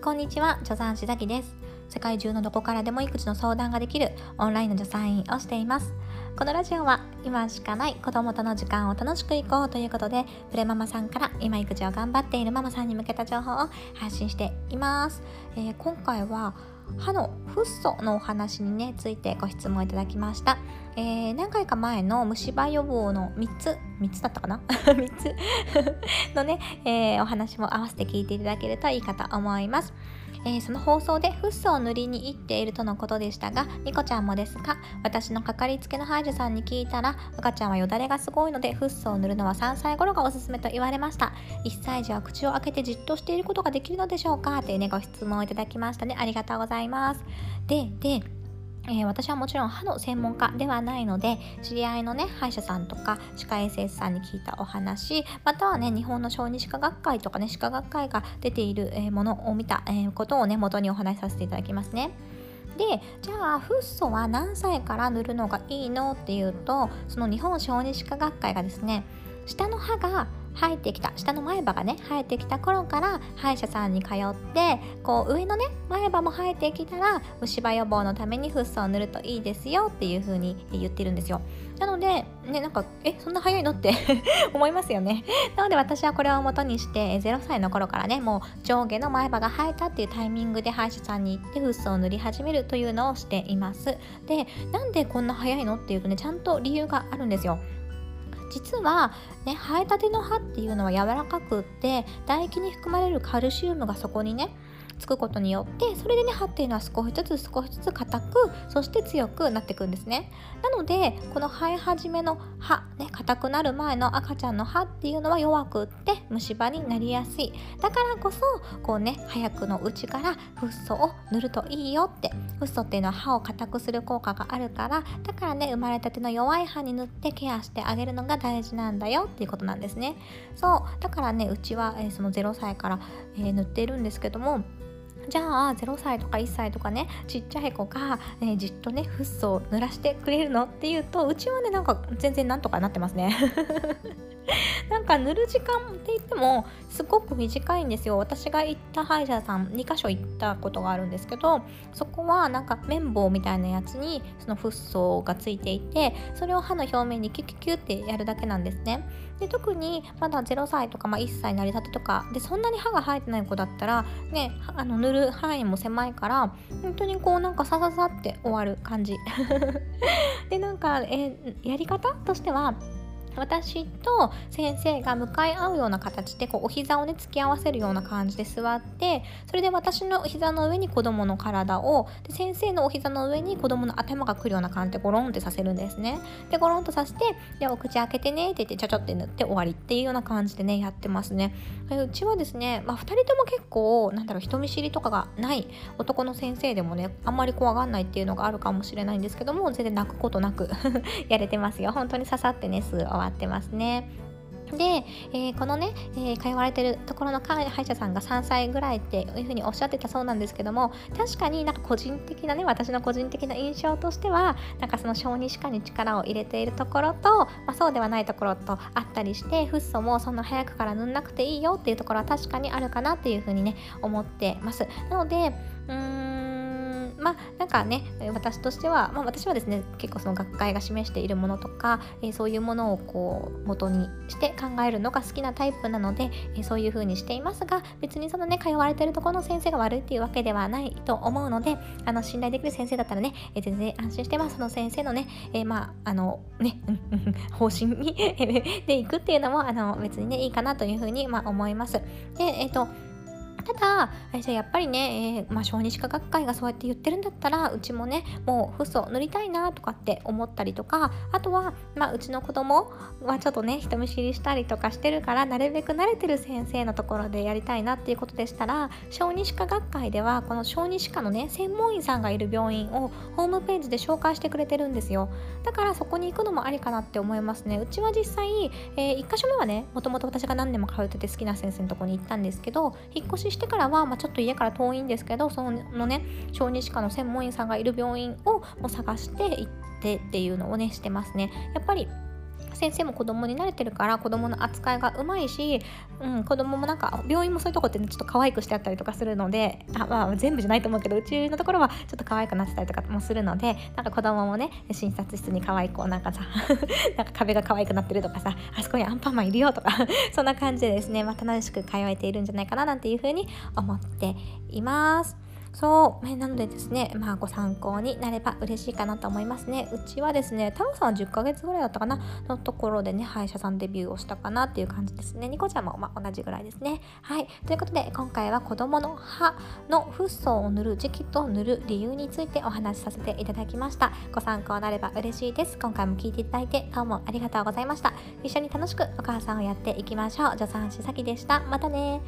こんにちは助産師ザキです。世界中のどこからでも育児の相談ができるオンラインの助産院をしています。このラジオは今しかない子供との時間を楽しくいこうということでプレママさんから今育児を頑張っているママさんに向けた情報を発信しています、えー、今回は歯のフッ素のお話にねついてご質問いただきました、えー、何回か前の虫歯予防の3つ3つだったかな？3つのね、えー、お話も合わせて聞いていただけるといいかと思います。えー、その放送でフッ素を塗りに行っているとのことでしたがニコちゃんもですか私のかかりつけの歯医者さんに聞いたら赤ちゃんはよだれがすごいのでフッ素を塗るのは3歳頃がおすすめと言われました。1歳児は口を開けてじっとしていることができるのでしょうか？というねご質問をいただきましたね。ありがとうございます。ででえー、私はもちろん歯の専門家ではないので知り合いのね歯医者さんとか歯科衛生士さんに聞いたお話またはね日本の小児歯科学会とかね歯科学会が出ている、えー、ものを見た、えー、ことをね元にお話しさせていただきますね。でじゃあフッ素は何歳から塗るのがいいの？っていうとその日本小児歯科学会がですね下の歯が生えてきた下の前歯がね生えてきた頃から歯医者さんに通ってこう上のね前歯も生えてきたら虫歯予防のためにフッ素を塗るといいですよっていう風に言ってるんですよ。なのでねなんかえそんな早いのって 思いますよね。なので私はこれを元にして0歳の頃からねもう上下の前歯が生えたっていうタイミングで歯医者さんに行ってフッ素を塗り始めるというのをしています。でなんでこんな早いのっていうとねちゃんと理由があるんですよ。実は、ね、生えたての歯っていうのは柔らかくって唾液に含まれるカルシウムがそこにねつくことによってそれでね歯っていうのは少しずつ少しずつ硬くそして強くなっていくんですね。なのでこの生え始めの歯ね硬くなる前の赤ちゃんの歯っていうのは弱くって虫歯になりやすい。だからこそこうね早くのうちからフッ素を塗るといいよって。フッ素っていうのは歯を硬くする効果があるからだからね生まれたての弱い歯に塗ってケアしてあげるのが大事なんだよっていうことなんですね。そうだからねうちは、えー、その0歳から、えー、塗っているんですけどもじゃあ0歳とか1歳とかねちっちゃい子が、ね、じっとねフッ素を濡らしてくれるの？っていうとうちはねなんか全然なんとかなってますね。なんか塗る時間って言ってもすごく短いんですよ。私が行った歯医者さん2箇所行ったことがあるんですけどそこはなんか綿棒みたいなやつにそのフッ素がついていてそれを歯の表面にキュキュキュってやるだけなんですね。で特にまだ0歳とか、まあ、1歳なりたてとかでそんなに歯が生えてない子だったらねあの塗る範囲も狭いから本当にこうなんかさささって終わる感じ。でなんか、えやり方としては私と先生が向かい合うような形でこうお膝をね突き合わせるような感じで座ってそれで私の膝の上に子供の体をで先生のお膝の上に子供の頭が来るような感じでゴロンってさせるんですね。でゴロンとさせてでお口開けてねって言ってちょちょって塗って終わりっていうような感じでねやってますね。うちはですね、まあ、2人とも結構なんだろう人見知りとかがない男の先生でもねあんまり怖がんないっていうのがあるかもしれないんですけども全然泣くことなく やれてますよ。本当に刺さってねす終わってますね。で、えー、このね、えー、通われてるところの歯医者さんが3歳ぐらいっていうふうにおっしゃってたそうなんですけども確かになんか個人的なね私の個人的な印象としてはなんかその小児歯科に力を入れているところと、まあ、そうではないところとあったりしてフッ素もそんな早くから塗んなくていいよっていうところは確かにあるかなっていうふうにね思ってますなのでうんまあなんかね私としては、まあ、私はですね結構その学会が示しているものとか、えー、そういうものをこう元にして考えるのが好きなタイプなので、えー、そういう風にしていますが別にそのね通われてるところの先生が悪いっていうわけではないと思うのであの信頼できる先生だったらね、えー、全然安心してますその先生のね、えまああのね 方針に でいくっていうのもあの別にねいいかなというふうに、まあ、思います。でえっ、とただ、じゃあやっぱりね、えー、まあ、小児歯科学会がそうやって言ってるんだったらうちもねもうフッ素塗りたいなとかって思ったりとかあとは、まあ、うちの子供はちょっとね人見知りしたりとかしてるからなるべく慣れてる先生のところでやりたいなっていうことでしたら小児歯科学会ではこの小児歯科のね専門医さんがいる病院をホームページで紹介してくれてるんですよ。だからそこに行くのもありかなって思いますね。うちは実際、えー、1箇所目はねもともと私が何年も通ってて好きな先生のところに行ったんですけど引っ越ししてからは、まあ、ちょっと家から遠いんですけどそのね小児歯科の専門医さんがいる病院を探して行ってっていうのをねしてますね。やっぱり先生も子供に慣れてるから子供の扱いがうまいし、うん、子供もなんか病院もそういうとこって、ね、ちょっと可愛くしてあったりとかするのであ、まあ、全部じゃないと思うけどうちのところはちょっと可愛くなってたりとかもするのでなんか子供もね診察室に可愛い子なんかさ なんか壁が可愛くなってるとかさあそこにアンパンマンいるよとか そんな感じでですね、まあ、楽しく通えているんじゃないかななんていうふうに思っています。そう、えなのでですね、まあご参考になれば嬉しいかなと思いますね。うちはですね、タロさんは10ヶ月ぐらいだったかなのところでね、歯医者さんデビューをしたかなっていう感じですね。ニコちゃんもまあ同じぐらいですね。はい。ということで、今回は子供の歯のフッ素を塗る時期と塗る理由についてお話しさせていただきました。ご参考になれば嬉しいです。今回も聞いていただいてどうもありがとうございました。一緒に楽しくお母さんをやっていきましょう。助産師さきでした。またね